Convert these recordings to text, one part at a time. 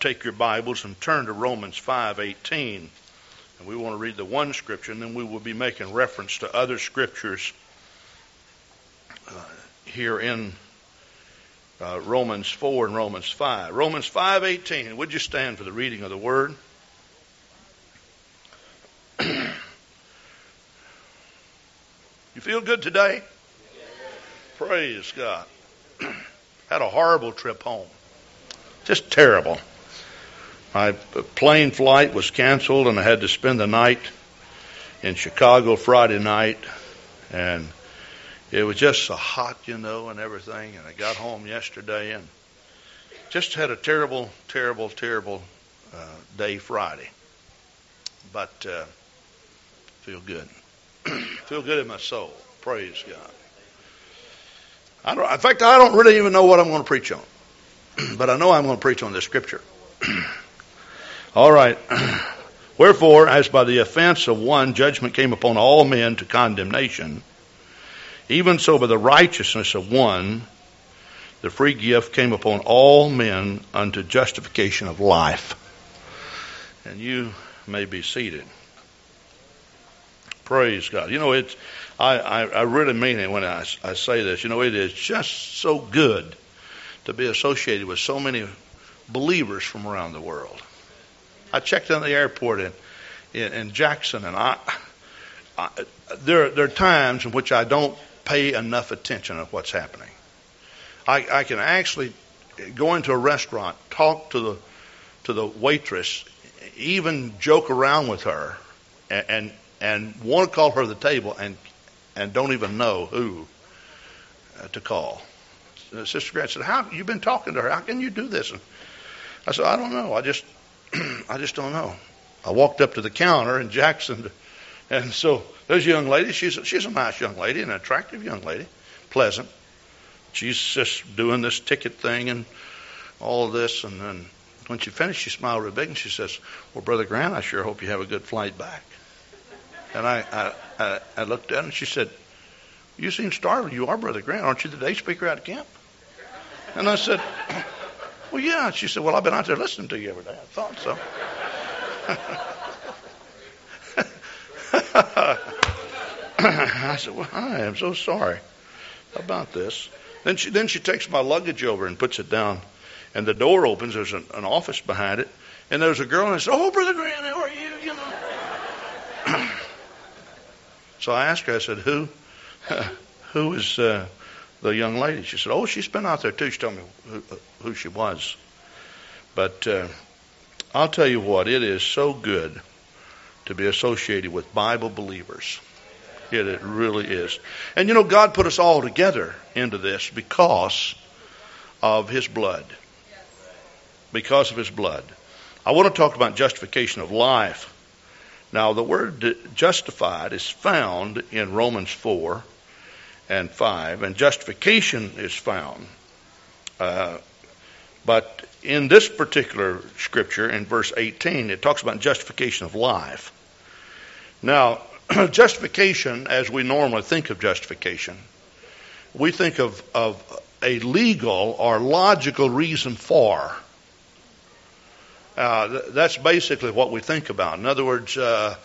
take your Bibles and turn to Romans 5:18. And we want to read the one scripture, and then we will be making reference to other scriptures uh, here in uh, Romans 4 and Romans 5. Romans 5:18. Would you stand for the reading of the word? you feel good today? Praise God. Had a horrible trip home. Just terrible. My plane flight was canceled and I had to spend the night in Chicago Friday night and it was just so hot, you know, and everything. And I got home yesterday and just had a terrible, terrible, terrible uh, day Friday. But uh, feel good. feel good in my soul. Praise God. I don't, in fact, I don't really even know what I'm going to preach on, but I know I'm going to preach on this scripture. all right. Wherefore, as by the offense of one judgment came upon all men to condemnation, even so by the righteousness of one the free gift came upon all men unto justification of life. And you may be seated. Praise God. You know, it's I, I, I really mean it when I, I say this. You know, it is just so good to be associated with so many believers from around the world. I checked in the airport in, in, in Jackson, and I, I there, there are times in which I don't pay enough attention to what's happening. I, I can actually go into a restaurant, talk to the to the waitress, even joke around with her, and and, and want to call her to the table and and don't even know who uh, to call. Uh, Sister Grant said, "How you've been talking to her? How can you do this?" And I said, "I don't know. I just, I just don't know." I walked up to the counter in Jackson, and so there's a young lady. She's a, she's a nice young lady, an attractive young lady, pleasant. She's just doing this ticket thing and all of this, and then when she finished, she smiled real big and she says, "Well, Brother Grant, I sure hope you have a good flight back." And I, I, I, I looked at her and she said, You seem startled. You are Brother Grant. Aren't you the day speaker out of camp? And I said, Well, yeah. She said, Well, I've been out there listening to you every day. I thought so. I said, Well, I am so sorry about this. Then she, then she takes my luggage over and puts it down. And the door opens. There's an, an office behind it. And there's a girl and I said, Oh, Brother Grant, how are you? You know. So I asked her, I said, who, who is uh, the young lady? She said, oh, she's been out there too. She told me who, who she was. But uh, I'll tell you what, it is so good to be associated with Bible believers. It, it really is. And you know, God put us all together into this because of His blood. Because of His blood. I want to talk about justification of life. Now, the word justified is found in Romans 4 and 5, and justification is found. Uh, but in this particular scripture, in verse 18, it talks about justification of life. Now, justification, as we normally think of justification, we think of, of a legal or logical reason for uh, th- that's basically what we think about. In other words, uh,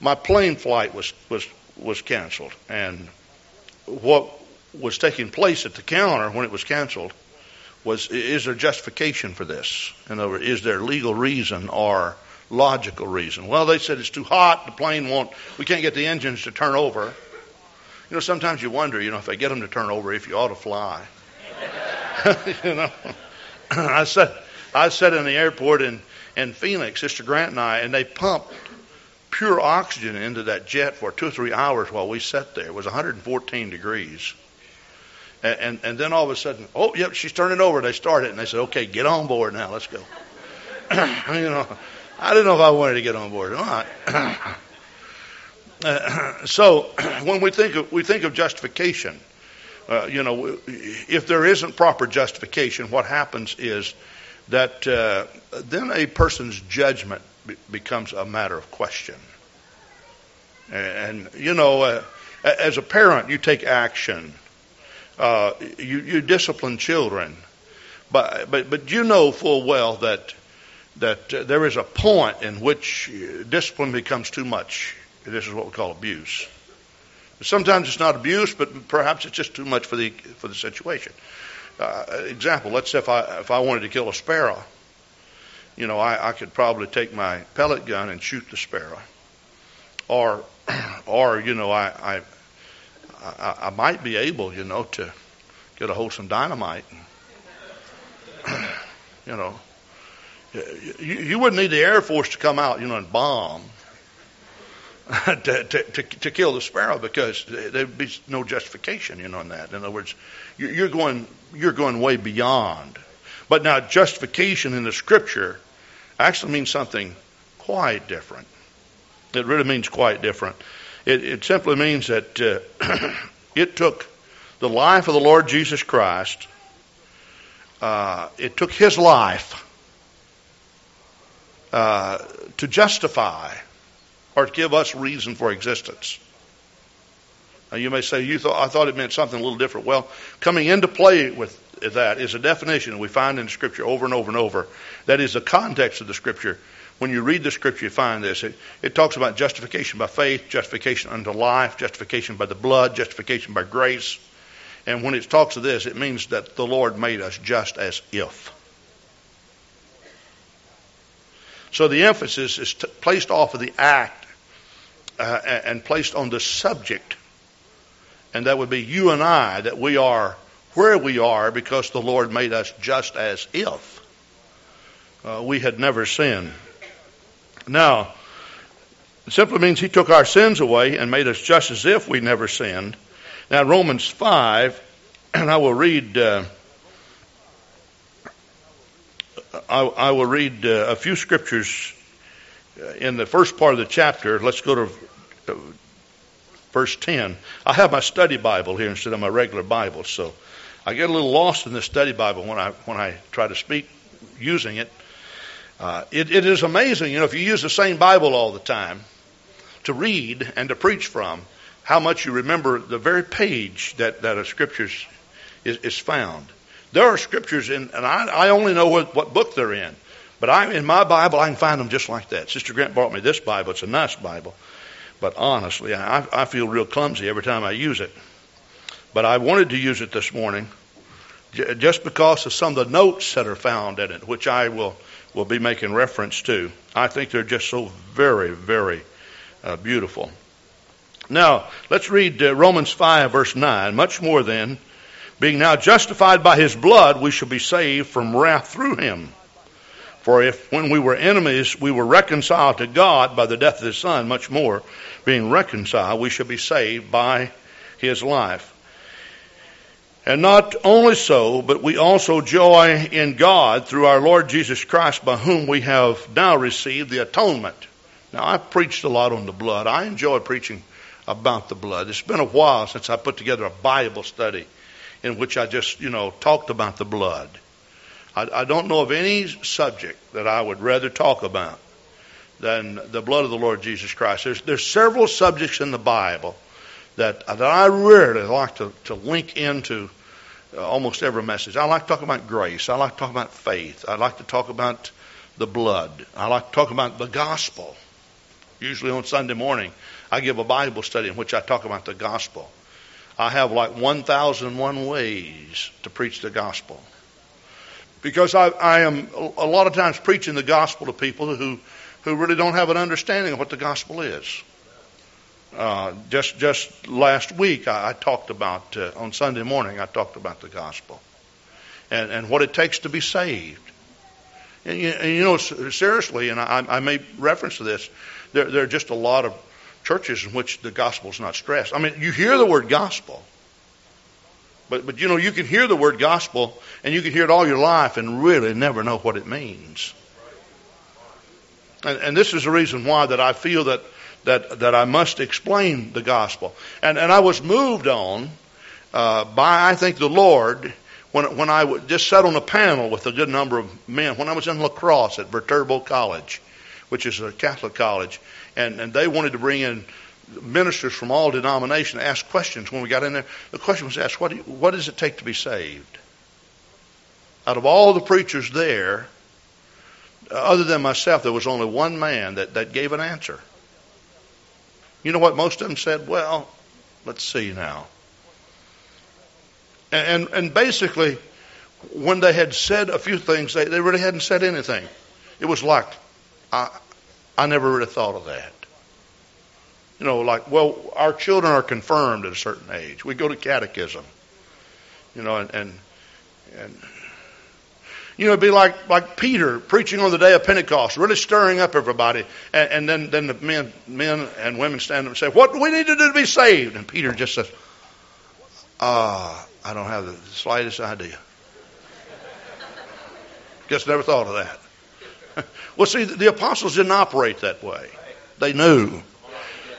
my plane flight was was was canceled, and what was taking place at the counter when it was canceled was is there justification for this? In other words, is there legal reason or logical reason? Well, they said it's too hot. The plane won't. We can't get the engines to turn over. You know, sometimes you wonder, you know, if they get them to turn over, if you ought to fly. you know, I said I sat in the airport in, in Phoenix, Sister Grant and I, and they pumped pure oxygen into that jet for two or three hours while we sat there. It was 114 degrees. And, and, and then all of a sudden, oh, yep, she's turning over. They started, and they said, okay, get on board now. Let's go. you know, I didn't know if I wanted to get on board or not. so when we think of, we think of justification, uh, you know, if there isn't proper justification, what happens is that uh, then a person's judgment becomes a matter of question. And, you know, uh, as a parent, you take action. Uh, you, you discipline children, but but but you know full well that that uh, there is a point in which uh, discipline becomes too much. This is what we call abuse. Sometimes it's not abuse, but perhaps it's just too much for the for the situation. Uh, example: Let's say if I if I wanted to kill a sparrow, you know, I, I could probably take my pellet gun and shoot the sparrow, or or you know, I I I, I might be able, you know, to get a hold of some dynamite. And, you know, you, you wouldn't need the Air Force to come out, you know, and bomb to, to, to, to kill the sparrow because there'd be no justification, you know, in that. In other words, you're going you're going way beyond. But now justification in the Scripture actually means something quite different. It really means quite different. It, it simply means that uh, it took the life of the Lord Jesus Christ. Uh, it took His life uh, to justify or to give us reason for existence. Now you may say, you thought, I thought it meant something a little different. Well, coming into play with that is a definition we find in Scripture over and over and over. That is the context of the Scripture. When you read the Scripture, you find this. It, it talks about justification by faith, justification unto life, justification by the blood, justification by grace. And when it talks of this, it means that the Lord made us just as if. So the emphasis is t- placed off of the act uh, and placed on the subject. And that would be you and I, that we are where we are because the Lord made us just as if uh, we had never sinned. Now, it simply means He took our sins away and made us just as if we never sinned. Now, Romans 5, and I will read. Uh, I, I will read uh, a few scriptures uh, in the first part of the chapter. Let's go to uh, verse 10. I have my study Bible here instead of my regular Bible, so I get a little lost in the study Bible when I when I try to speak using it. Uh, it, it is amazing, you know, if you use the same Bible all the time to read and to preach from, how much you remember the very page that, that a scripture is, is found. There are scriptures in, and I, I only know what, what book they're in. But I, in my Bible, I can find them just like that. Sister Grant brought me this Bible. It's a nice Bible. But honestly, I, I feel real clumsy every time I use it. But I wanted to use it this morning just because of some of the notes that are found in it, which I will, will be making reference to. I think they're just so very, very uh, beautiful. Now, let's read uh, Romans 5, verse 9. Much more then being now justified by his blood, we shall be saved from wrath through him. For if when we were enemies, we were reconciled to God by the death of his son, much more, being reconciled, we shall be saved by his life. And not only so, but we also joy in God through our Lord Jesus Christ, by whom we have now received the atonement. Now, I've preached a lot on the blood. I enjoy preaching about the blood. It's been a while since I put together a Bible study in which I just, you know, talked about the blood. I, I don't know of any subject that I would rather talk about than the blood of the Lord Jesus Christ. There's, there's several subjects in the Bible that, that I really like to, to link into uh, almost every message. I like to talk about grace. I like to talk about faith. I like to talk about the blood. I like to talk about the gospel. Usually on Sunday morning, I give a Bible study in which I talk about the gospel. I have like 1,001 ways to preach the gospel. Because I, I am a lot of times preaching the gospel to people who, who really don't have an understanding of what the gospel is. Uh, just just last week, I, I talked about uh, on Sunday morning. I talked about the gospel and and what it takes to be saved. And, and you know, seriously, and I, I made reference to this. There, there are just a lot of churches in which the gospel is not stressed. I mean, you hear the word gospel, but, but you know, you can hear the word gospel and you can hear it all your life and really never know what it means. And, and this is the reason why that I feel that, that, that I must explain the gospel. And, and I was moved on uh, by, I think, the Lord when, when I just sat on a panel with a good number of men when I was in La Crosse at Viterbo College, which is a Catholic college and, and they wanted to bring in ministers from all denominations ask questions when we got in there. The question was asked, what, you, what does it take to be saved? Out of all the preachers there, other than myself, there was only one man that, that gave an answer. You know what most of them said? Well, let's see now. And, and, basically, when they had said a few things, they, they really hadn't said anything. It was like, I, I never really thought of that. You know, like, well, our children are confirmed at a certain age. We go to catechism. You know, and, and, and you know, it'd be like, like Peter preaching on the day of Pentecost, really stirring up everybody. And, and then, then the men, men and women stand up and say, What do we need to do to be saved? And Peter just says, Ah, uh, I don't have the slightest idea. Just never thought of that. well, see, the apostles didn't operate that way. They knew.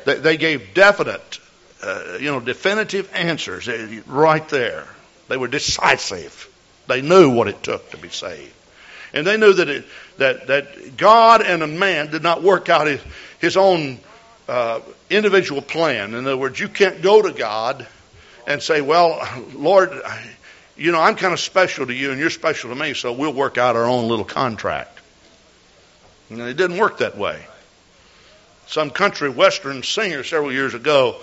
They, they gave definite, uh, you know, definitive answers right there. They were decisive. They knew what it took to be saved. And they knew that, it, that, that God and a man did not work out his, his own uh, individual plan. In other words, you can't go to God and say, well, Lord, you know, I'm kind of special to you and you're special to me, so we'll work out our own little contract. And it didn't work that way. Some country western singer several years ago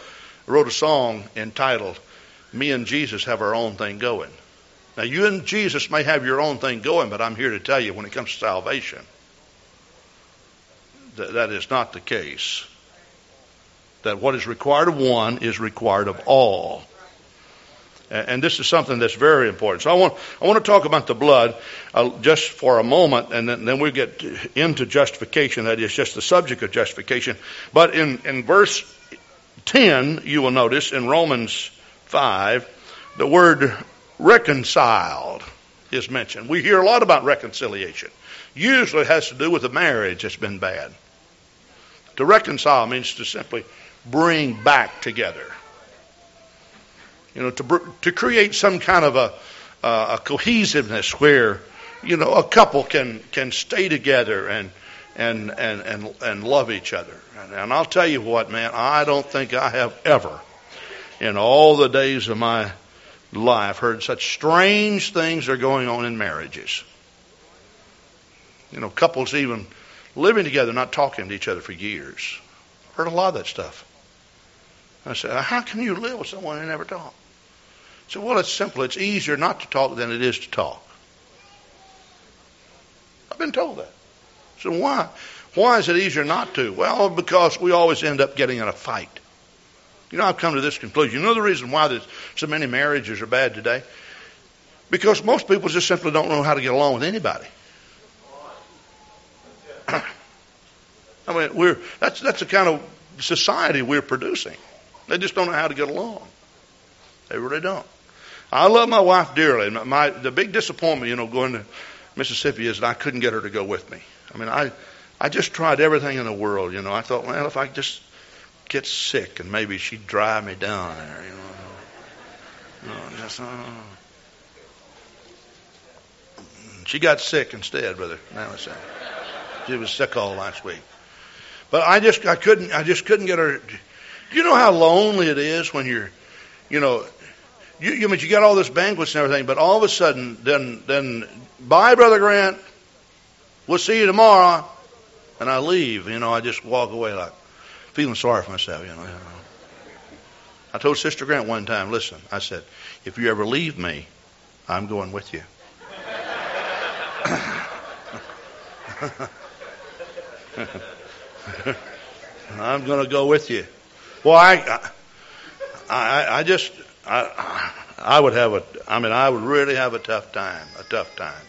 wrote a song entitled, Me and Jesus Have Our Own Thing Going. Now, you and Jesus may have your own thing going, but I'm here to tell you when it comes to salvation, that, that is not the case. That what is required of one is required of all. And this is something that's very important. So I want, I want to talk about the blood uh, just for a moment, and then, then we get into justification. That is just the subject of justification. But in, in verse 10, you will notice in Romans 5, the word reconciled is mentioned. We hear a lot about reconciliation. Usually it has to do with a marriage that's been bad. To reconcile means to simply bring back together. You know, to, to create some kind of a, uh, a cohesiveness where, you know, a couple can, can stay together and, and, and, and, and love each other. And, and I'll tell you what, man, I don't think I have ever, in all the days of my life heard such strange things are going on in marriages. You know, couples even living together, not talking to each other for years. Heard a lot of that stuff. I said, how can you live with someone who never talk? I said, well, it's simple. It's easier not to talk than it is to talk. I've been told that. I said, why? Why is it easier not to? Well, because we always end up getting in a fight. You know, I've come to this conclusion. You know the reason why there's so many marriages are bad today? Because most people just simply don't know how to get along with anybody. I mean, we're that's that's the kind of society we're producing. They just don't know how to get along. They really don't. I love my wife dearly. My the big disappointment, you know, going to Mississippi is that I couldn't get her to go with me. I mean, I I just tried everything in the world. You know, I thought, well, if I just get sick and maybe she'd drive me down there, you know. No, just, uh, she got sick instead, brother. Now it's she was sick all last week. But I just I couldn't I just couldn't get her. Do you know how lonely it is when you're, you know, you you, mean, you got all this banquets and everything, but all of a sudden then then bye, brother Grant. We'll see you tomorrow, and I leave. You know, I just walk away like feeling sorry for myself, you know. I told Sister Grant one time, listen, I said, if you ever leave me, I'm going with you. I'm going to go with you. Well, I, I, I just, I, I would have a, I mean, I would really have a tough time, a tough time.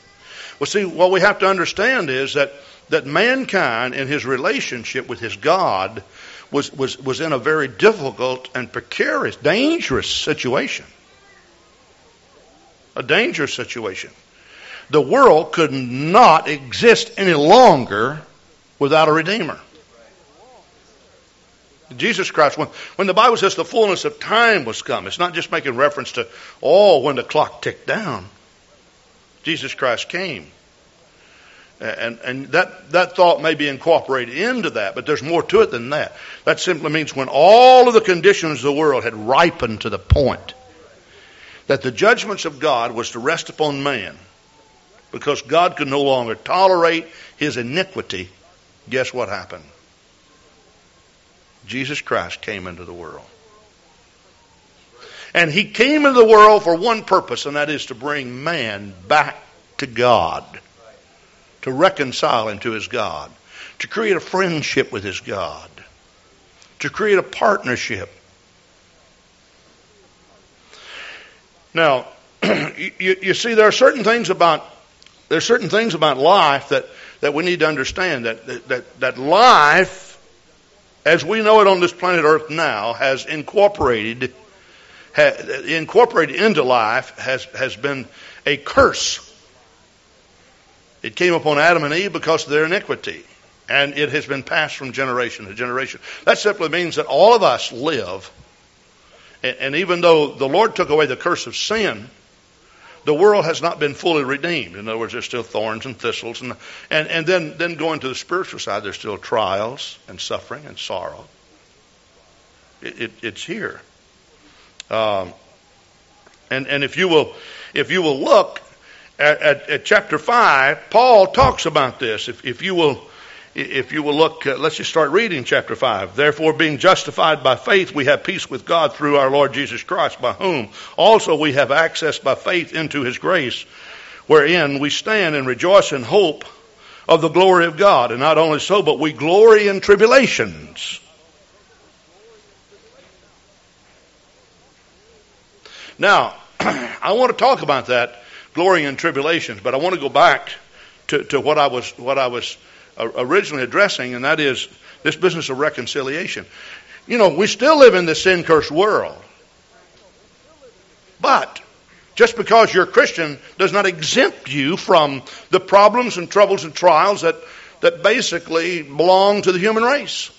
Well, see, what we have to understand is that, that mankind in his relationship with his God was, was, was in a very difficult and precarious, dangerous situation. A dangerous situation. The world could not exist any longer without a Redeemer. Jesus Christ, when, when the Bible says the fullness of time was come, it's not just making reference to, oh, when the clock ticked down. Jesus Christ came. And, and that, that thought may be incorporated into that, but there's more to it than that. That simply means when all of the conditions of the world had ripened to the point that the judgments of God was to rest upon man, because God could no longer tolerate his iniquity, guess what happened? Jesus Christ came into the world. And he came into the world for one purpose, and that is to bring man back to God, to reconcile him to his God, to create a friendship with his God, to create a partnership. Now, you, you, see, there are certain things about there are certain things about life that, that we need to understand that, that that life, as we know it on this planet Earth now, has incorporated ha, incorporated into life has has been a curse. It came upon Adam and Eve because of their iniquity, and it has been passed from generation to generation. That simply means that all of us live, and, even though the Lord took away the curse of sin, the world has not been fully redeemed. In other words, there's still thorns and thistles, and and, and then then going to the spiritual side, there's still trials and suffering and sorrow. It, it, it's here, um, and and if you will if you will look at, at, at, chapter five, Paul talks about this. If if you will if you will look, uh, let's just start reading chapter 5. Therefore, being justified by faith, we have peace with God through our Lord Jesus Christ, by whom also we have access by faith into his grace, wherein we stand and rejoice in hope of the glory of God. And not only so, but we glory in tribulations. Now, I want to talk about that, glory in tribulations, but I want to go back to, to what I was, what I was uh, originally addressing, and that is this business of reconciliation. You know, we still live in this sin cursed world. But just because you're a Christian does not exempt you from the problems and troubles and trials that, that basically belong to the human race.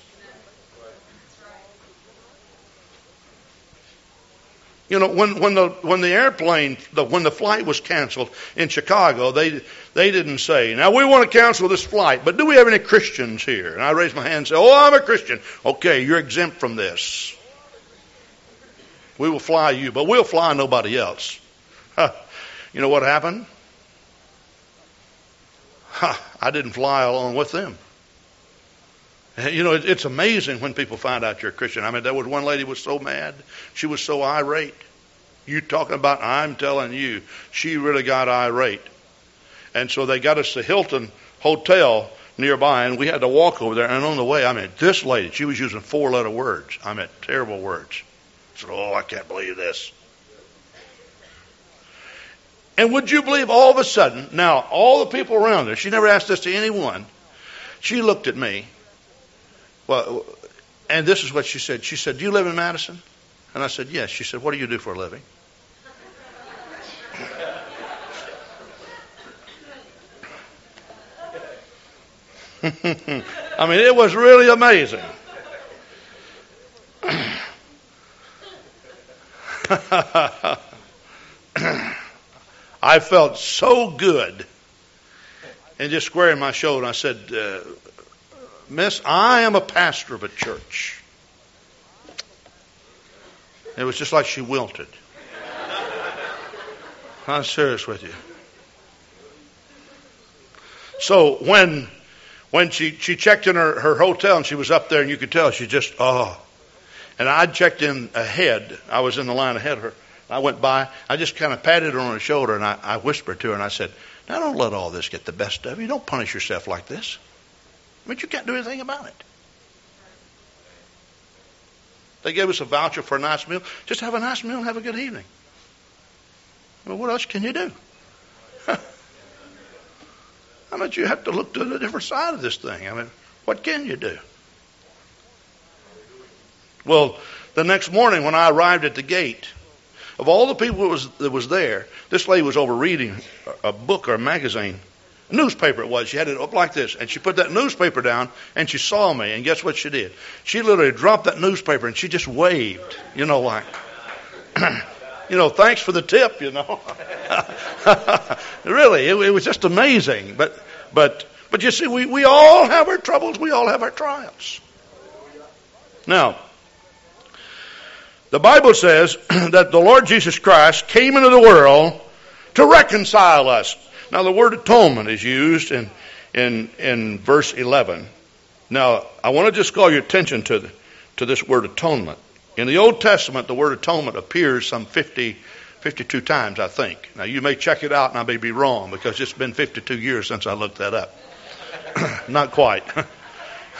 You know, when, when the when the airplane the, when the flight was canceled in Chicago, they they didn't say, "Now we want to cancel this flight, but do we have any Christians here?" And I raised my hand and said, "Oh, I'm a Christian." Okay, you're exempt from this. We will fly you, but we'll fly nobody else. Huh. You know what happened? Huh. I didn't fly along with them. You know, it's amazing when people find out you're a Christian. I mean, there was one lady was so mad. She was so irate. You talking about, I'm telling you, she really got irate. And so they got us to Hilton Hotel nearby, and we had to walk over there. And on the way, I mean, this lady, she was using four letter words. I mean, terrible words. I said, Oh, I can't believe this. And would you believe all of a sudden, now, all the people around her, she never asked this to anyone, she looked at me well, and this is what she said. She said, Do you live in Madison? And I said, Yes. She said, What do you do for a living? I mean, it was really amazing. I felt so good and just squaring my shoulder. I said, uh, Miss, I am a pastor of a church. It was just like she wilted. I'm serious with you. So when when she, she checked in her, her hotel and she was up there and you could tell she just oh and I'd checked in ahead. I was in the line ahead of her. I went by. I just kind of patted her on the shoulder and I, I whispered to her and I said, Now don't let all this get the best of you. Don't punish yourself like this. But you can't do anything about it. They gave us a voucher for a nice meal. Just have a nice meal and have a good evening. Well, what else can you do? I mean, you have to look to the different side of this thing. I mean, what can you do? Well, the next morning when I arrived at the gate, of all the people that was, that was there, this lady was over reading a book or a magazine newspaper it was. She had it up like this. And she put that newspaper down and she saw me. And guess what she did? She literally dropped that newspaper and she just waved, you know, like, you know, thanks for the tip, you know. really, it, it, was just amazing. But, but, but you see, we, we all have our troubles. We all have our trials. Now, the Bible says that the Lord Jesus Christ came into the world to reconcile us Now, the word atonement is used in, in, in verse 11. Now, I want to just call your attention to, the, to this word atonement. In the Old Testament, the word atonement appears some 50, 52 times, I think. Now, you may check it out and I may be wrong because it's been 52 years since I looked that up. Not quite.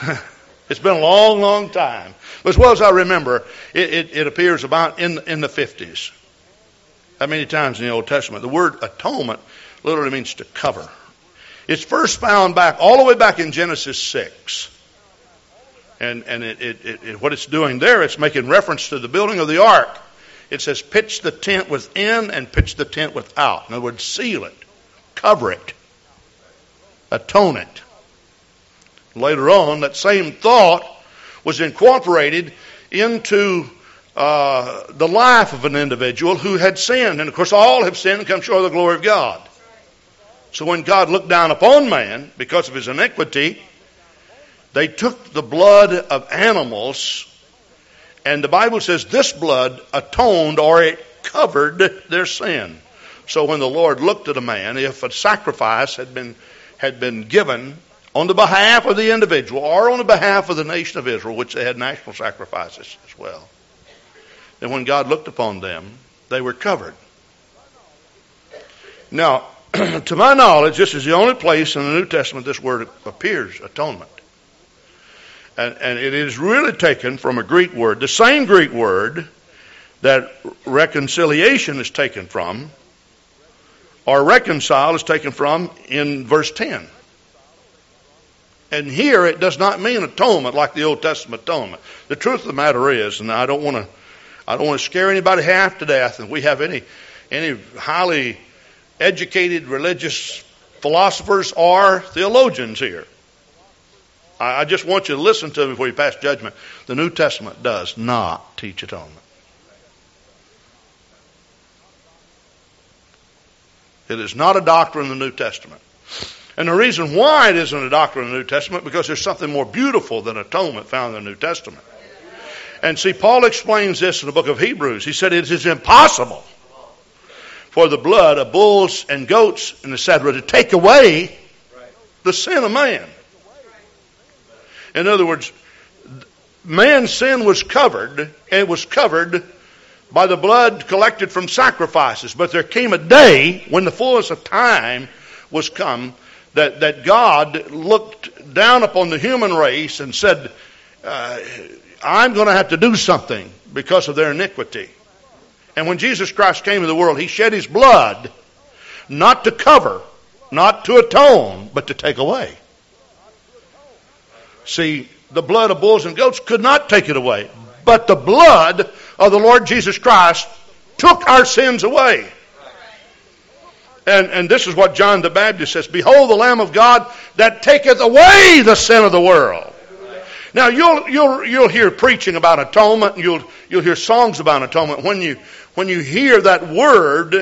it's been a long, long time. But as well as I remember, it, it, it appears about in, in the 50s. That many times in the Old Testament. The word atonement literally means to cover. It's first found back, all the way back in Genesis 6. And, and it, it, it, what it's doing there, it's making reference to the building of the ark. It says, pitch the tent within and pitch the tent without. In other words, seal it, cover it, atone it. Later on, that same thought was incorporated into uh, the life of an individual who had sinned. And of course, all have sinned and come short of the glory of God. So when God looked down upon man because of his iniquity, they took the blood of animals, and the Bible says this blood atoned or it covered their sin. So when the Lord looked at a man, if a sacrifice had been had been given on the behalf of the individual or on the behalf of the nation of Israel, which they had national sacrifices as well, then when God looked upon them, they were covered. Now, to my knowledge, this is the only place in the New Testament this word appears atonement. And, and it is really taken from a Greek word, the same Greek word that reconciliation is taken from, or reconcile is taken from in verse 10. And here it does not mean atonement like the Old Testament atonement. The truth of the matter is, and I don't want to, I don't want to scare anybody half to death, and we have any, any highly educated religious philosophers or theologians here. I, just want you to listen to me before you pass judgment. The New Testament does not teach atonement. It is not a doctrine in the New Testament. And the reason why it isn't a doctrine in the New Testament because there's something more beautiful than atonement found in the New Testament. And see, Paul explains this in the book of Hebrews. He said it is impossible for the blood of bulls and goats and etc. to take away the sin of man. In other words, man's sin was covered, and it was covered by the blood collected from sacrifices. But there came a day when the fullness of time was come that, that God looked down upon the human race and said, uh, I'm going to have to do something because of their iniquity. And when Jesus Christ came into the world, He shed His blood not to cover, not to atone, but to take away. See, the blood of bulls and goats could not take it away, but the blood of the Lord Jesus Christ took our sins away. And, and this is what John the Baptist says Behold, the Lamb of God that taketh away the sin of the world. Now, you'll, you'll, you'll hear preaching about atonement, and you'll, you'll hear songs about atonement. When you, when you hear that word,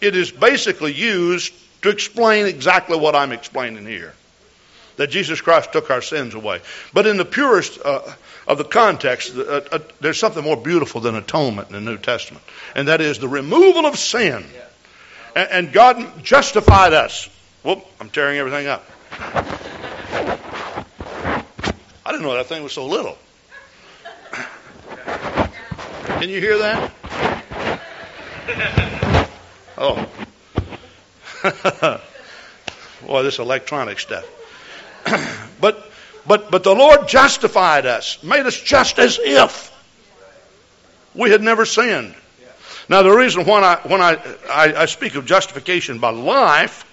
it is basically used to explain exactly what I'm explaining here. That Jesus Christ took our sins away. But in the purest uh, of the context, uh, uh, there's something more beautiful than atonement in the New Testament, and that is the removal of sin. And, and God justified us. Whoop, I'm tearing everything up. I didn't know that thing was so little. Can you hear that? Oh. Boy, this electronic stuff. but but but the Lord justified us, made us just as if we had never sinned. Now the reason when I when I, I, I speak of justification by life,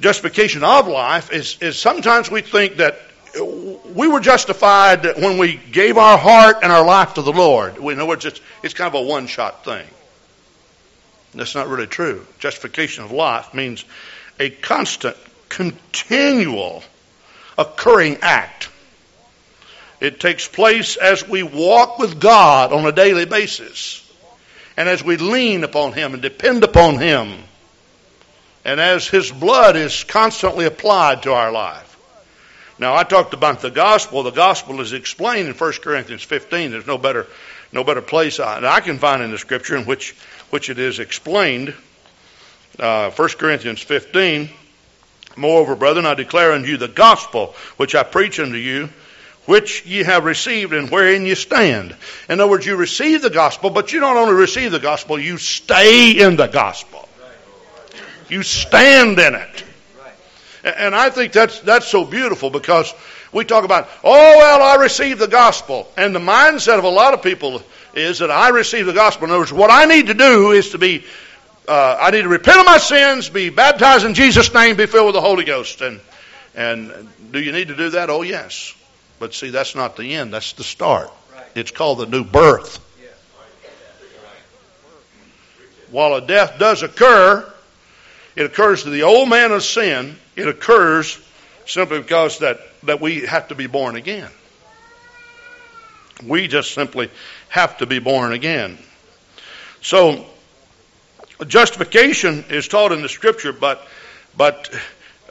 justification of life is, is sometimes we think that we were justified when we gave our heart and our life to the Lord. In other words, it's, it's kind of a one shot thing. That's not really true. Justification of life means a constant, continual, occurring act. It takes place as we walk with God on a daily basis, and as we lean upon Him and depend upon Him, and as His blood is constantly applied to our life. Now, I talked about the gospel. The gospel is explained in 1 Corinthians 15. There's no better, no better place I, I can find in the scripture in which, which it is explained. Uh, 1 Corinthians 15. Moreover, brethren, I declare unto you the gospel which I preach unto you, which ye have received and wherein ye stand. In other words, you receive the gospel, but you don't only receive the gospel, you stay in the gospel. You stand in it. And I think that's, that's so beautiful because we talk about, oh, well, I received the gospel. And the mindset of a lot of people is that I received the gospel. In other words, what I need to do is to be, uh, I need to repent of my sins, be baptized in Jesus' name, be filled with the Holy Ghost. And, and do you need to do that? Oh, yes. But see, that's not the end. That's the start. It's called the new birth. While a death does occur, it occurs to the old man of sin. It occurs simply because that, that we have to be born again. We just simply have to be born again. So, justification is taught in the scripture, but, but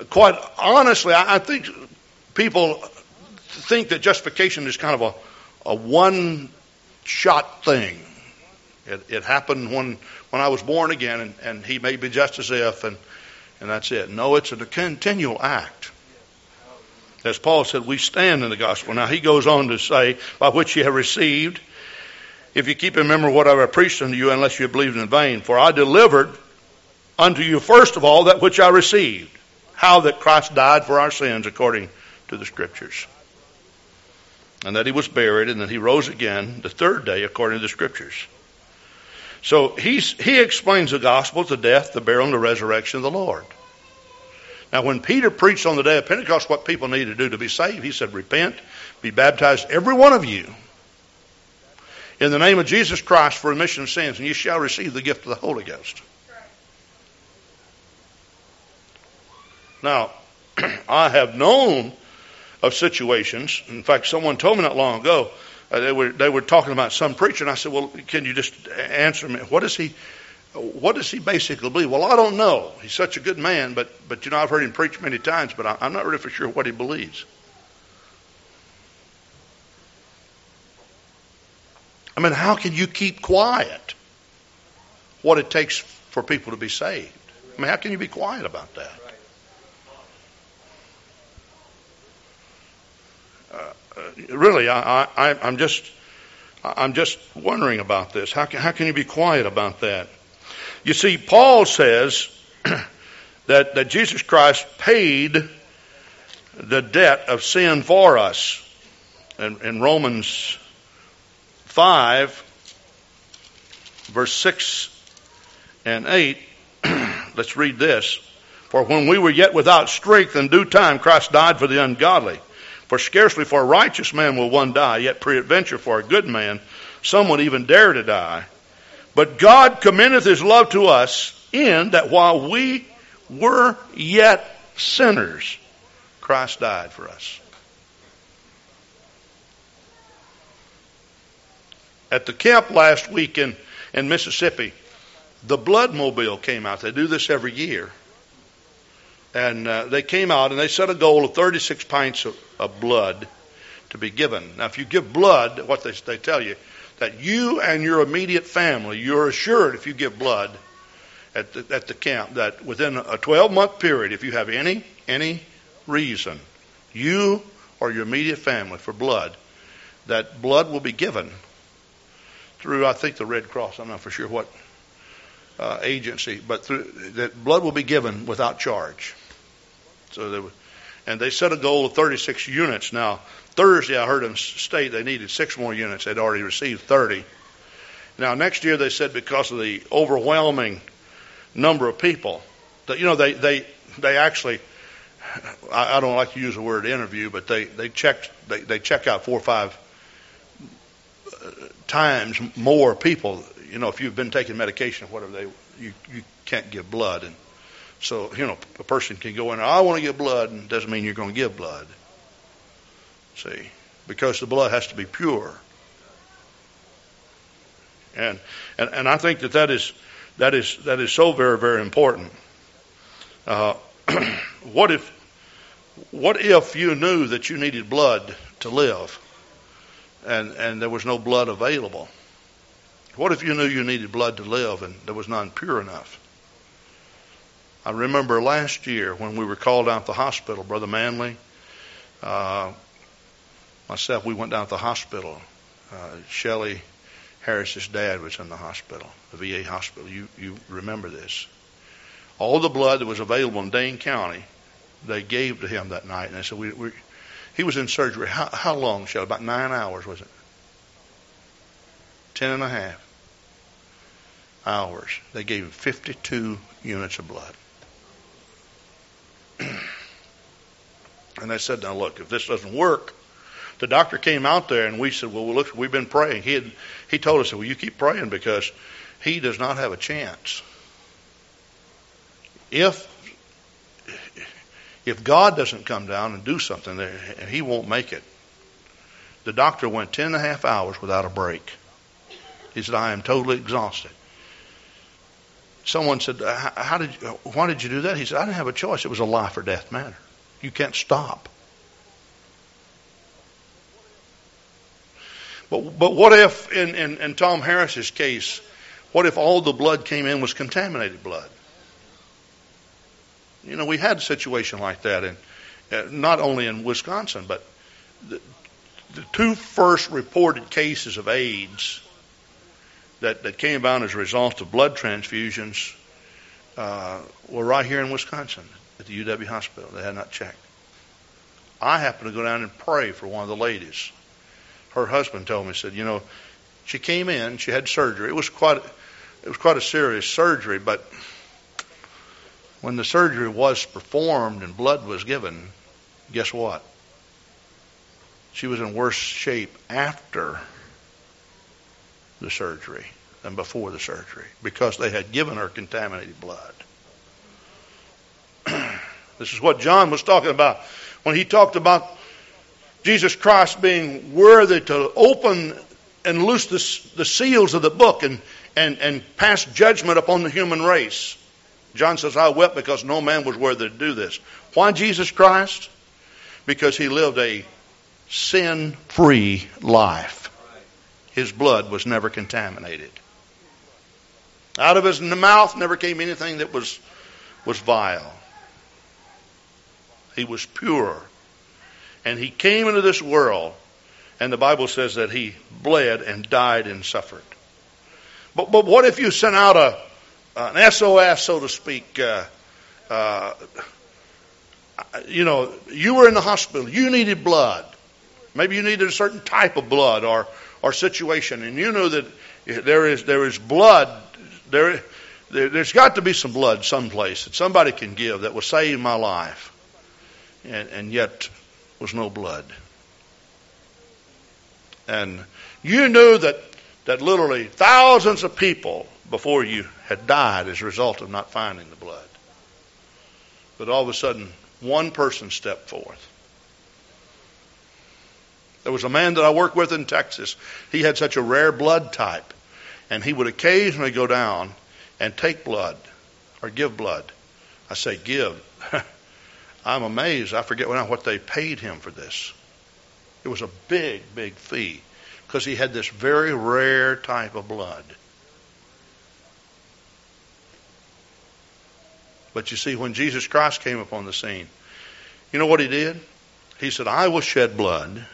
quite honestly, I, I think people think that justification is kind of a, a one shot thing. It, it, happened when, when I was born again, and, and he made me just as if, and, and that's it. No, it's a continual act. As Paul said, we stand in the gospel. Now, he goes on to say, by which you have received, if you keep in memory what I have preached unto you, unless you believed in vain. For I delivered unto you first of all that which I received, how that Christ died for our sins according to the Scriptures and that he was buried, and that he rose again the third day according to the scriptures. So he's, he explains the gospel, the death, the burial, and the resurrection of the Lord. Now, when Peter preached on the day of Pentecost what people need to do to be saved, he said, Repent, be baptized, every one of you, in the name of Jesus Christ for remission of sins, and you shall receive the gift of the Holy Ghost. Now, I have known of situations. In fact, someone told me not long ago, uh, they were they were talking about some preacher, and I said, "Well, can you just answer me? What does he, what does he basically believe?" Well, I don't know. He's such a good man, but but you know, I've heard him preach many times, but I, I'm not really for sure what he believes. I mean, how can you keep quiet? What it takes for people to be saved? I mean, how can you be quiet about that? Uh, really, I, I, I'm just, I'm just wondering about this. How can, how can you be quiet about that? You see, Paul says that, that Jesus Christ paid the debt of sin for us. In, in Romans 5, verse 6 and 8, let's read this. For when we were yet without strength in due time, Christ died for the ungodly. For scarcely for a righteous man will one die, yet peradventure for a good man some would even dare to die. But God commendeth his love to us in that while we were yet sinners, Christ died for us. At the camp last week in, in Mississippi, the blood mobile came out. They do this every year and uh, they came out and they set a goal of 36 pints of, of, blood to be given. Now, if you give blood, what they, they tell you, that you and your immediate family, you're assured if you give blood at the, at the camp that within a 12 month period, if you have any any reason, you or your immediate family for blood, that blood will be given through I think the Red Cross. I'm not for sure what uh, agency, but through, that blood will be given without charge. So they were, and they set a goal of 36 units. Now, Thursday I heard them state they needed six more units. They'd already received 30. Now, next year they said because of the overwhelming number of people, that you know they they they actually. I, I don't like to use the word interview, but they they check they, they check out four or five uh, times more people. You know, if you've been taking medication or whatever, they you you can't give blood, and so, you know, a person can go in, and I want to give blood, and doesn't mean you're going to give blood. See? Because the blood has to be pure. And, and, and I think that that is, that is, that is so very, very important. Uh, what if, what if you knew that you needed blood to live and, and there was no blood available? What if you knew you needed blood to live and there was none pure enough? I remember last year when we were called out to the hospital, Brother Manley, uh, myself, we went down to the hospital. Uh, Shelley Harris's dad was in the hospital, the VA hospital. You you remember this? All the blood that was available in Dane County, they gave to him that night, and they said we, we he was in surgery. How, how long, Shelley? About nine hours, was it? Ten and a half hours. They gave him 52 units of blood. And they said, now look, if this doesn't work, the doctor came out there and we said, well, look, we've been praying. He had, he told us, well, you keep praying because he does not have a chance. If if God doesn't come down and do something, he won't make it. The doctor went ten and a half hours without a break. He said, I am totally exhausted. Someone said, How did you, Why did you do that? He said, I didn't have a choice. It was a life or death matter. You can't stop. But, but what if, in, in, in Tom Harris's case, what if all the blood came in was contaminated blood? You know, we had a situation like that, in, uh, not only in Wisconsin, but the, the two first reported cases of AIDS that, that came about as a result of blood transfusions uh, were right here in Wisconsin at the UW hospital. They had not checked. I happened to go down and pray for one of the ladies her husband told me, said, you know, she came in, she had surgery. It was quite, it was quite a serious surgery, but when the surgery was performed and blood was given, guess what? She was in worse shape after the surgery than before the surgery because they had given her contaminated blood. This is what John was talking about when he talked about Jesus Christ being worthy to open and loose the, the seals of the book and, and, and pass judgment upon the human race. John says, I wept because no man was worthy to do this. Why Jesus Christ? Because he lived a sin free life. His blood was never contaminated. Out of his mouth never came anything that was, was vile. He was pure and he came into this world, and the Bible says that he bled and died and suffered. But, but what if you sent out a, an SOS, so to speak? Uh, uh, you know, you were in the hospital, you needed blood. Maybe you needed a certain type of blood or, or situation, and you know that there is, there is blood, there, there, there's got to be some blood someplace that somebody can give that will save my life. And, and yet, was no blood. And you knew that, that literally thousands of people before you had died as a result of not finding the blood. But all of a sudden, one person stepped forth. There was a man that I worked with in Texas. He had such a rare blood type, and he would occasionally go down and take blood or give blood. I say give. I'm amazed. I forget what they paid him for this. It was a big, big fee because he had this very rare type of blood. But you see, when Jesus Christ came upon the scene, you know what he did? He said, I will shed blood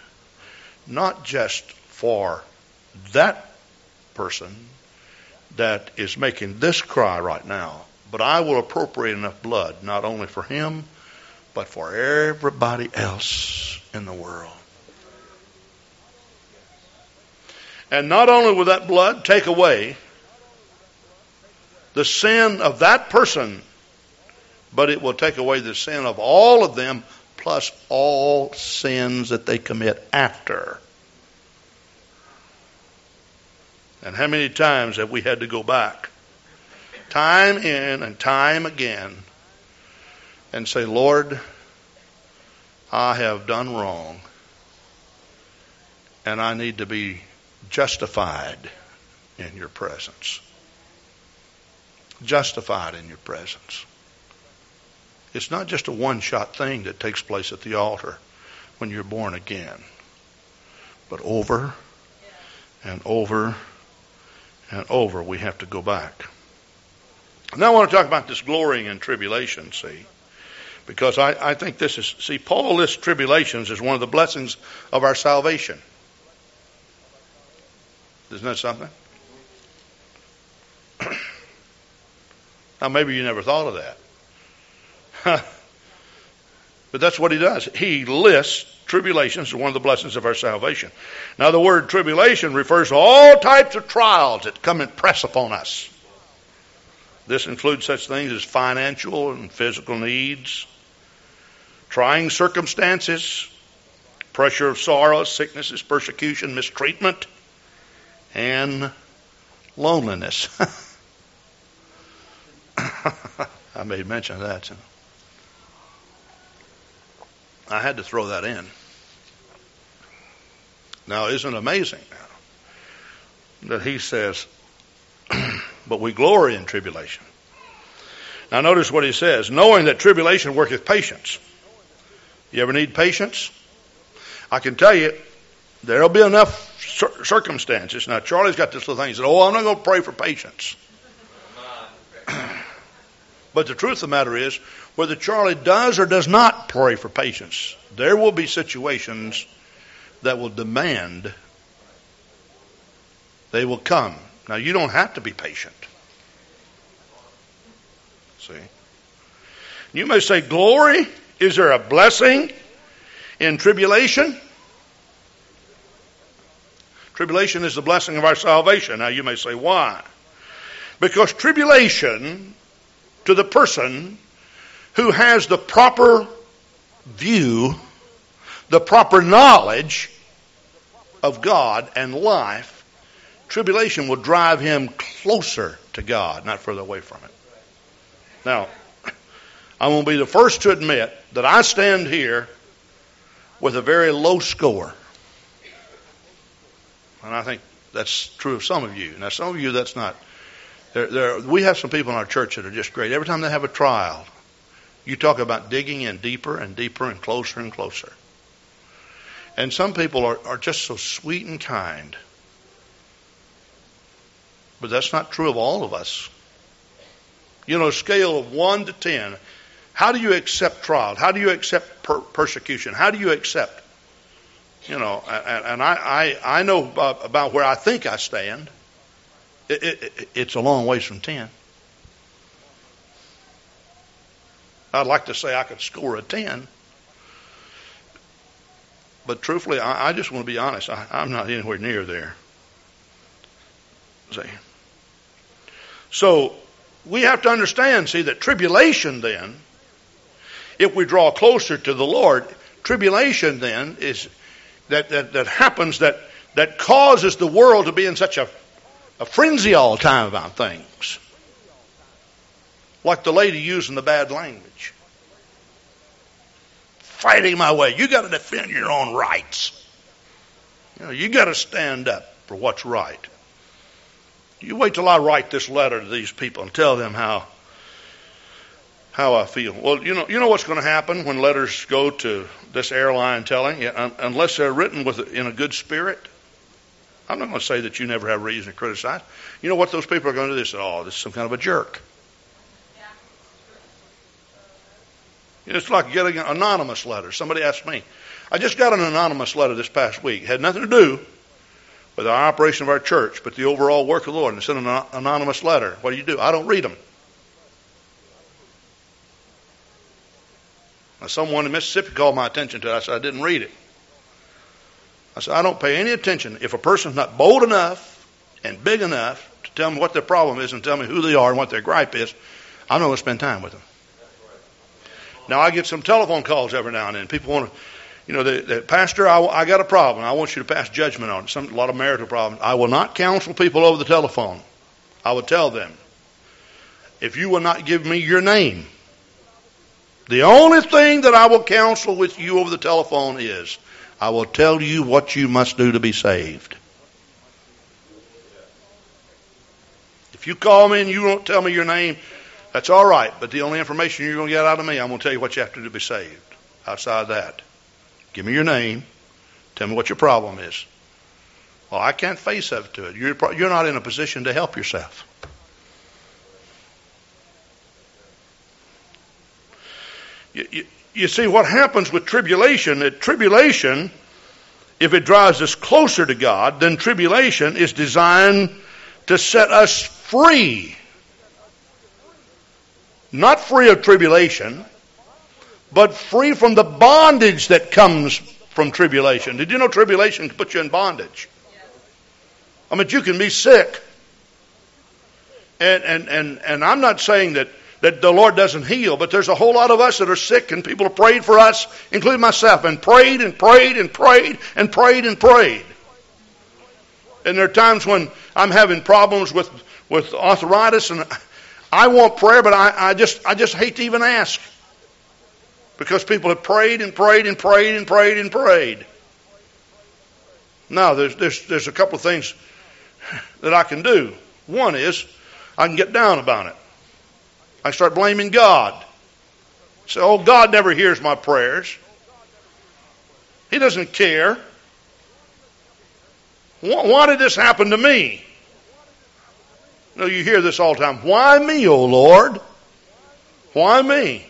not just for that person that is making this cry right now, but I will appropriate enough blood not only for him, but for everybody else in the world. And not only will that blood take away the sin of that person, but it will take away the sin of all of them, plus all sins that they commit after. And how many times have we had to go back? Time in and time again and say, Lord, I have done wrong and I need to be justified in your presence. Justified in your presence. It's not just a one shot thing that takes place at the altar when you're born again, but over and over and over we have to go back. Now I want to talk about this glorying in tribulation, see. Because I, I think this is, see, Paul lists tribulations as one of the blessings of our salvation. Isn't that something? now, maybe you never thought of that. but that's what he does. He lists tribulations as one of the blessings of our salvation. Now, the word tribulation refers to all types of trials that come and press upon us. This includes such things as financial and physical needs, trying circumstances, pressure of sorrow, sicknesses, persecution, mistreatment, and loneliness. I made mention of that. I had to throw that in. Now, isn't it amazing that he says, but we glory in tribulation? Now, notice what he says knowing that tribulation worketh patience. You ever need patience? I can tell you, there'll be enough circumstances. Now, Charlie's got this little thing. He said, Oh, I'm not going to pray for patience. but the truth of the matter is, whether Charlie does or does not pray for patience, there will be situations that will demand, they will come. Now, you don't have to be patient. See? You may say, Glory, is there a blessing in tribulation? Tribulation is the blessing of our salvation. Now you may say, why? Because tribulation to the person who has the proper view, the proper knowledge of God and life, tribulation will drive him closer to God, not further away from it. Now, I'm going to be the first to admit that I stand here with a very low score. And I think that's true of some of you. Now, some of you, that's not. There, there, we have some people in our church that are just great. Every time they have a trial, you talk about digging in deeper and deeper and closer and closer. And some people are, are just so sweet and kind. But that's not true of all of us. You know, a scale of 1 to 10, how do you accept trial? How do you accept per- persecution? How do you accept you know, and, and I, I, I know about, where I think I stand. It, it, it's a long ways from 10. I'd like to say I could score a 10. But truthfully, I, I just want to be honest. I, I'm not anywhere near there. See? So we have to understand, see, that tribulation then, if we draw closer to the Lord, tribulation then is that, that, that happens that, that causes the world to be in such a, a frenzy all the time about things. Like the lady using the bad language. Fighting my way. You got to defend your own rights. You know, you got to stand up for what's right. You wait till I write this letter to these people and tell them how how I feel. Well, you know, you know what's going to happen when letters go to this airline telling, you, unless they're written with in a good spirit. I'm not going to say that you never have reason to criticize. You know what those people are going to do? They say, "Oh, this is some kind of a jerk." It's like getting an anonymous letter. Somebody asked me. I just got an anonymous letter this past week. It had nothing to do with our operation of our church, but the overall work of the Lord. And sent an anonymous letter. What do you do? I don't read them. Now, someone in Mississippi called my attention to it. I said, I didn't read it. I said, I don't pay any attention. If a person's not bold enough and big enough to tell me what their problem is and tell me who they are and what their gripe is, I'm not going to spend time with them. Now, I get some telephone calls every now and then. People want to, you know, the, the pastor, I, I got a problem. I want you to pass judgment on it. Some, a lot of marital problems. I will not counsel people over the telephone. I will tell them, if you will not give me your name, the only thing that I will counsel with you over the telephone is I will tell you what you must do to be saved. If you call me and you won't tell me your name, that's all right. But the only information you're going to get out of me, I'm going to tell you what you have to do to be saved. Outside that, give me your name. Tell me what your problem is. Well, I can't face up to it. You're, you're not in a position to help yourself. You, you, you see, what happens with tribulation, that tribulation, if it drives us closer to God, then tribulation is designed to set us free. Not free of tribulation, but free from the bondage that comes from tribulation. Did you know tribulation can put you in bondage? I mean, you can be sick. And, and, and, and I'm not saying that, that the Lord doesn't heal, but there's a whole lot of us that are sick, and people have prayed for us, including myself, and prayed and prayed and prayed and prayed and prayed. And there are times when I'm having problems with, with arthritis, and I want prayer, but I, I, just, I just hate to even ask. Because people have prayed and prayed and prayed and prayed and prayed. Now, there's, there's, there's a couple of things that I can do. One is I can get down about it. I start blaming God. Say, oh, God never hears my prayers. He doesn't care. Why did this happen to me? Know, you hear this all the time. Why me, O Lord? Why me?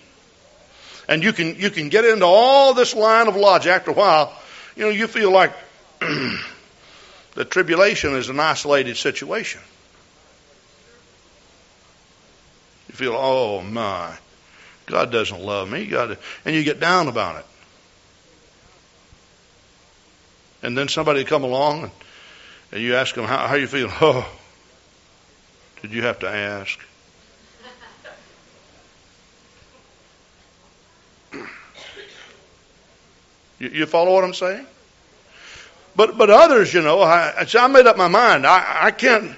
And you can you can get into all this line of logic. After a while, you know, you feel like the tribulation is an isolated situation. You feel, oh my, God doesn't love me. God, and you get down about it. And then somebody come along and, and you ask them, how, how you feeling? Oh, did you have to ask? You, you follow what I'm saying? But but others, you know, I, I made up my mind. I, I can't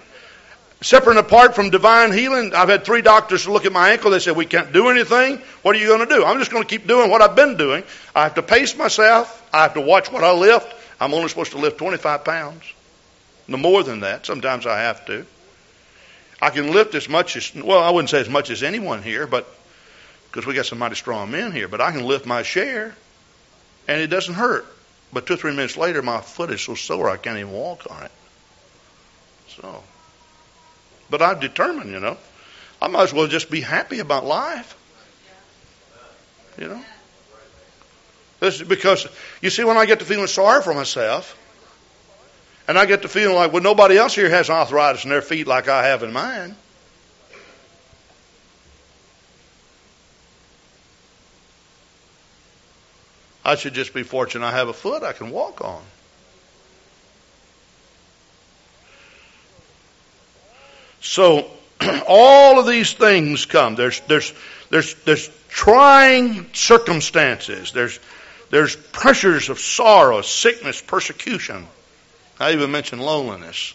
separate and apart from divine healing. I've had three doctors look at my ankle. They said we can't do anything. What are you going to do? I'm just going to keep doing what I've been doing. I have to pace myself. I have to watch what I lift. I'm only supposed to lift 25 pounds. No more than that. Sometimes I have to. I can lift as much as well. I wouldn't say as much as anyone here, but because we got some mighty strong men here. But I can lift my share and it doesn't hurt. But two or three minutes later, my foot is so sore I can't even walk on it. So, but I've determined, you know, I might as well just be happy about life. You know, this is because you see, when I get to feeling sorry for myself, and I get to feeling like, well, nobody else here has arthritis in their feet like I have in mine. I should just be fortunate I have a foot I can walk on. So all of these things come. There's there's there's there's trying circumstances. There's there's pressures of sorrow, sickness, persecution. I even mentioned loneliness.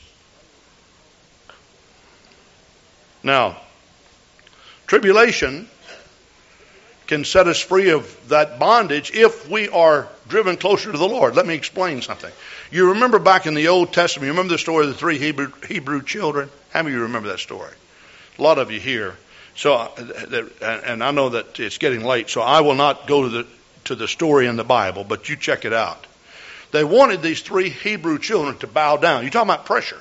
Now, tribulation can set us free of that bondage if we are driven closer to the Lord. Let me explain something. You remember back in the Old Testament, you remember the story of the three Hebrew, Hebrew children? How many of you remember that story? A lot of you here. So, uh, and I know that it's getting late, so I will not go to the, to the story in the Bible, but you check it out. They wanted these three Hebrew children to bow down. You're talking about pressure.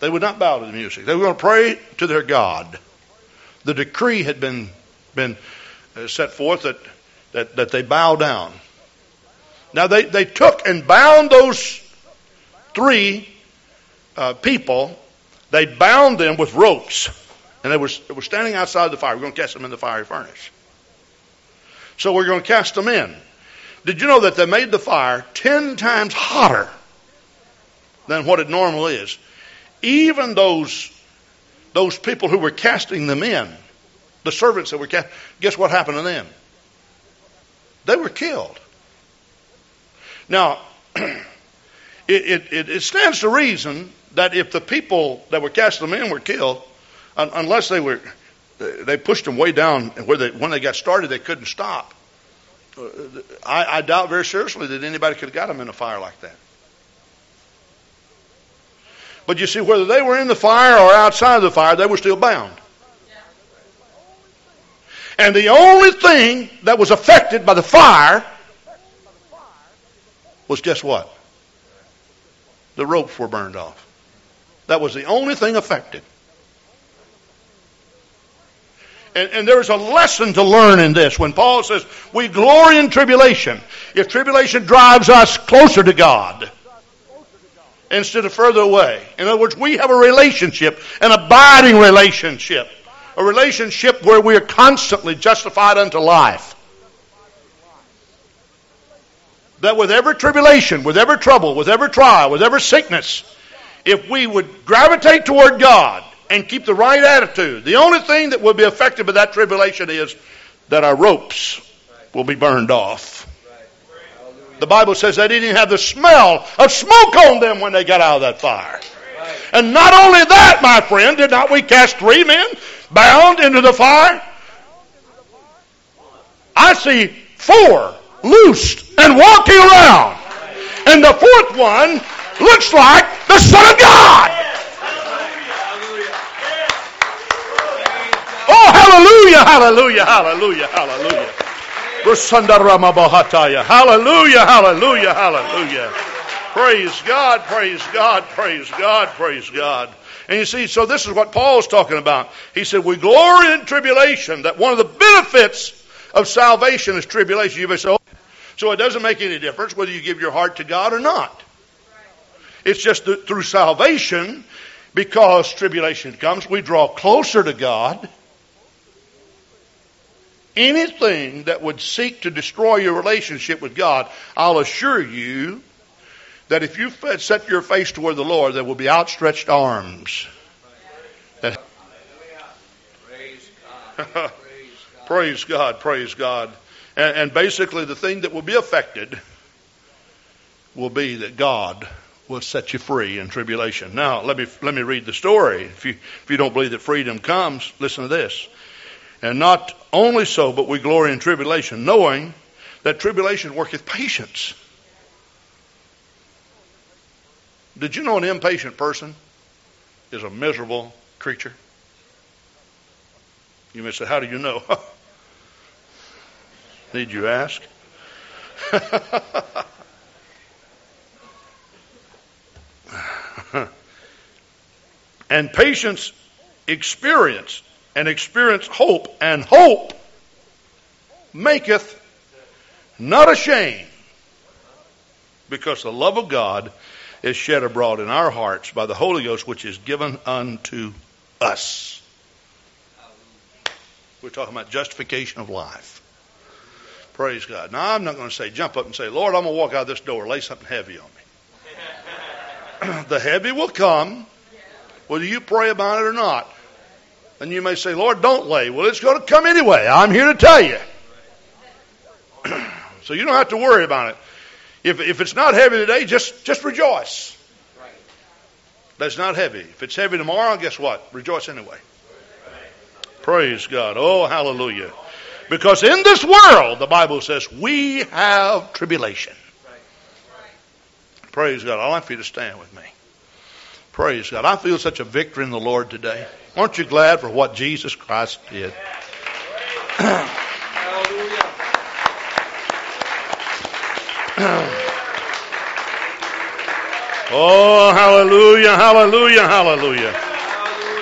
They would not bow to the music. They were going to pray to their God. The decree had been been uh, set forth that, that, that they bow down. Now they, they took and bound those three uh, people, they bound them with ropes. And they were, they were standing outside the fire. We're going to cast them in the fiery furnace. So we're going to cast them in. Did you know that they made the fire ten times hotter than what it normally is? Even those, those people who were casting them in the servants that were cast, guess what happened to them? They were killed. Now, it, it, it, stands to reason that if the people that were casting them in were killed, un, unless they were, they pushed them way down where they, when they got started, they couldn't stop. Uh, I, I doubt very seriously that anybody could have got them in a fire like that. But you see, whether they were in the fire or outside of the fire, they were still bound. And the only thing that was affected by the fire was guess what? The ropes were burned off. That was the only thing affected. And, and, there's a lesson to learn in this. When Paul says, we glory in tribulation. If tribulation drives us closer to God instead of further away. In other words, we have a relationship, an abiding relationship. A relationship where we are constantly justified unto life. That with every tribulation, with every trouble, with every trial, with every sickness, if we would gravitate toward God and keep the right attitude, the only thing that will be affected by that tribulation is that our ropes will be burned off. The Bible says they didn't even have the smell of smoke on them when they got out of that fire. And not only that, my friend, did not we cast three men bound into the fire? I see four loosed and walking around. And the fourth one looks like the Son of God. Oh, hallelujah, hallelujah, hallelujah, hallelujah. Hallelujah, hallelujah, hallelujah. Praise God, praise God, praise God, praise God. And you see, so this is what Paul's talking about. He said, We glory in tribulation, that one of the benefits of salvation is tribulation. You may say, oh, so it doesn't make any difference whether you give your heart to God or not. It's just that through salvation, because tribulation comes, we draw closer to God. Anything that would seek to destroy your relationship with God, I'll assure you that if you set your face toward the Lord, there will be outstretched arms. That, praise God, praise God. And, and basically, the thing that will be affected will be that God will set you free in tribulation. Now, let me, let me read the story. If you, if you don't believe that freedom comes, listen to this. And not only so, but we glory in tribulation, knowing that tribulation worketh patience. Did you know an impatient person is a miserable creature? You may say, How do you know? Need you ask? and patience experience, and experience hope, and hope maketh not ashamed, because the love of God is shed abroad in our hearts by the Holy Ghost, which is given unto us. We're talking about justification of life. Praise God. Now, I'm not going to say, jump up and say, Lord, I'm going to walk out of this door, lay something heavy on me. the heavy will come, whether you pray about it or not. And you may say, Lord, don't lay. Well, it's going to come anyway. I'm here to tell you. so you don't have to worry about it. If, if it's not heavy today, just, just rejoice. That's not heavy. If it's heavy tomorrow, guess what? Rejoice anyway. Praise God. Oh, hallelujah. Because in this world, the Bible says, we have tribulation. Praise God. I'd like for you to stand with me. Praise God. I feel such a victory in the Lord today. Aren't you glad for what Jesus Christ did? oh, hallelujah, hallelujah, hallelujah.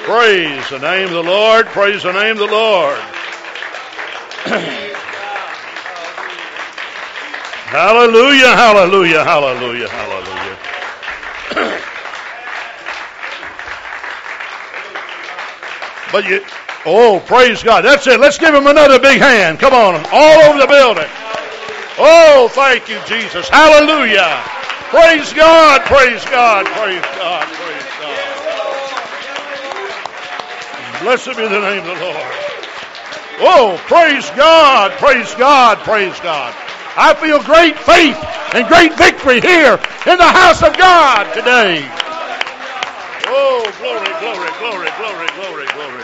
Praise the name of the Lord. Praise the name of the Lord. hallelujah, hallelujah, hallelujah, hallelujah. But you, oh, praise God. That's it. Let's give him another big hand. Come on, all over the building. Oh, thank you, Jesus. Hallelujah. Praise God, praise God, praise God, praise God. Blessed be the name of the Lord. Oh, praise God, praise God, praise God. I feel great faith and great victory here in the house of God today. Oh, glory, glory, glory, glory, glory, glory.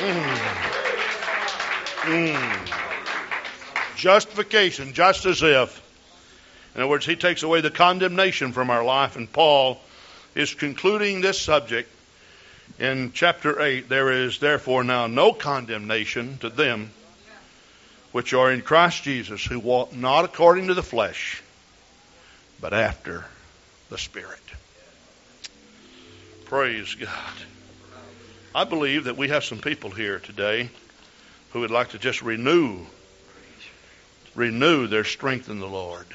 Mm. Mm. Justification, just as if. In other words, he takes away the condemnation from our life, and Paul is concluding this subject in chapter 8, there is therefore now no condemnation to them which are in Christ Jesus, who walk not according to the flesh, but after the Spirit. Praise God. I believe that we have some people here today who would like to just renew renew their strength in the Lord.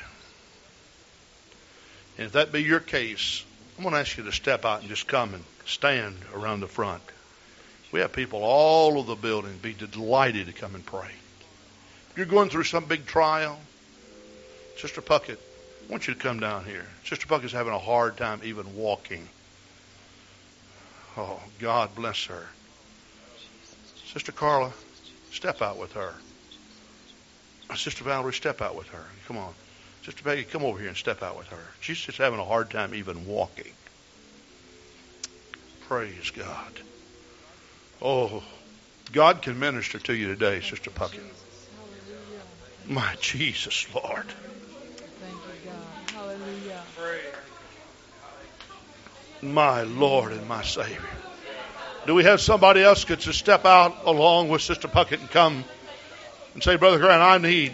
And if that be your case, I'm going to ask you to step out and just come and stand around the front. We have people all over the building be delighted to come and pray. If you're going through some big trial, Sister Puckett, I want you to come down here. Sister Puckett's having a hard time even walking. Oh, God bless her. Sister Carla, step out with her. Sister Valerie, step out with her. Come on. Sister Peggy, come over here and step out with her. She's just having a hard time even walking. Praise God. Oh, God can minister to you today, Sister Puckett. My Jesus, Lord. Thank you, God. Hallelujah. My Lord and my Savior. Do we have somebody else could step out along with Sister Puckett and come and say, Brother Grant, I need,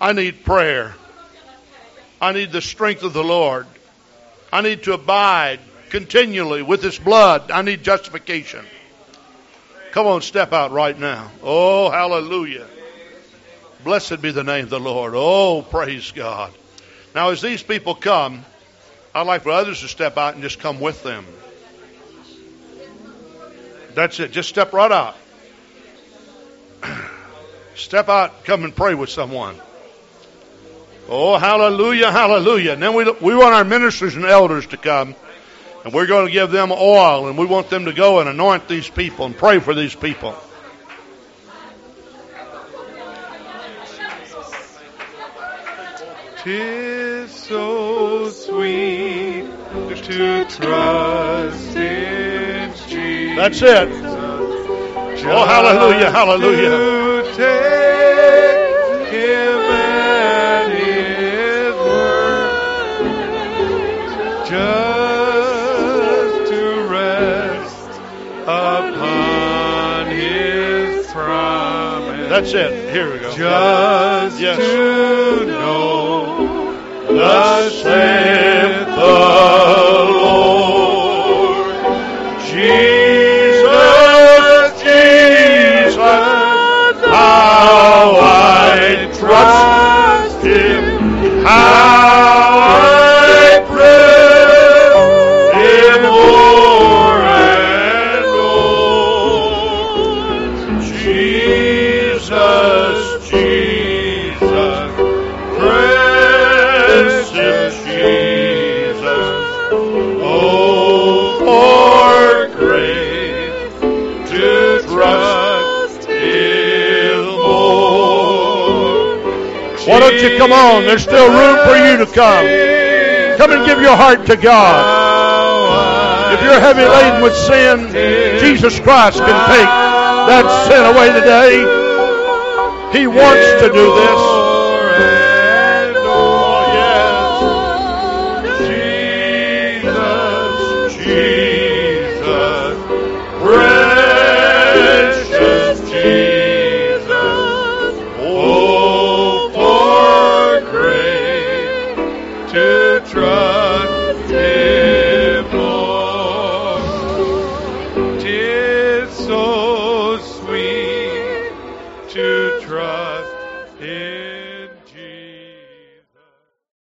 I need prayer. I need the strength of the Lord. I need to abide continually with His blood. I need justification. Come on, step out right now. Oh, hallelujah. Blessed be the name of the Lord. Oh, praise God. Now, as these people come, I'd like for others to step out and just come with them. That's it. Just step right out. Step out, come and pray with someone. Oh, hallelujah, hallelujah. And then we, we want our ministers and elders to come, and we're going to give them oil, and we want them to go and anoint these people and pray for these people. Tis so sweet to trust in Jesus. That's it. Oh, hallelujah, hallelujah. To take him his word. Just to rest upon his promise. That's it. Here we go. Just Yes. to know the. Come on? There's still room for you to come. Come and give your heart to God. If you're heavy laden with sin, Jesus Christ can take that sin away today. He wants to do this.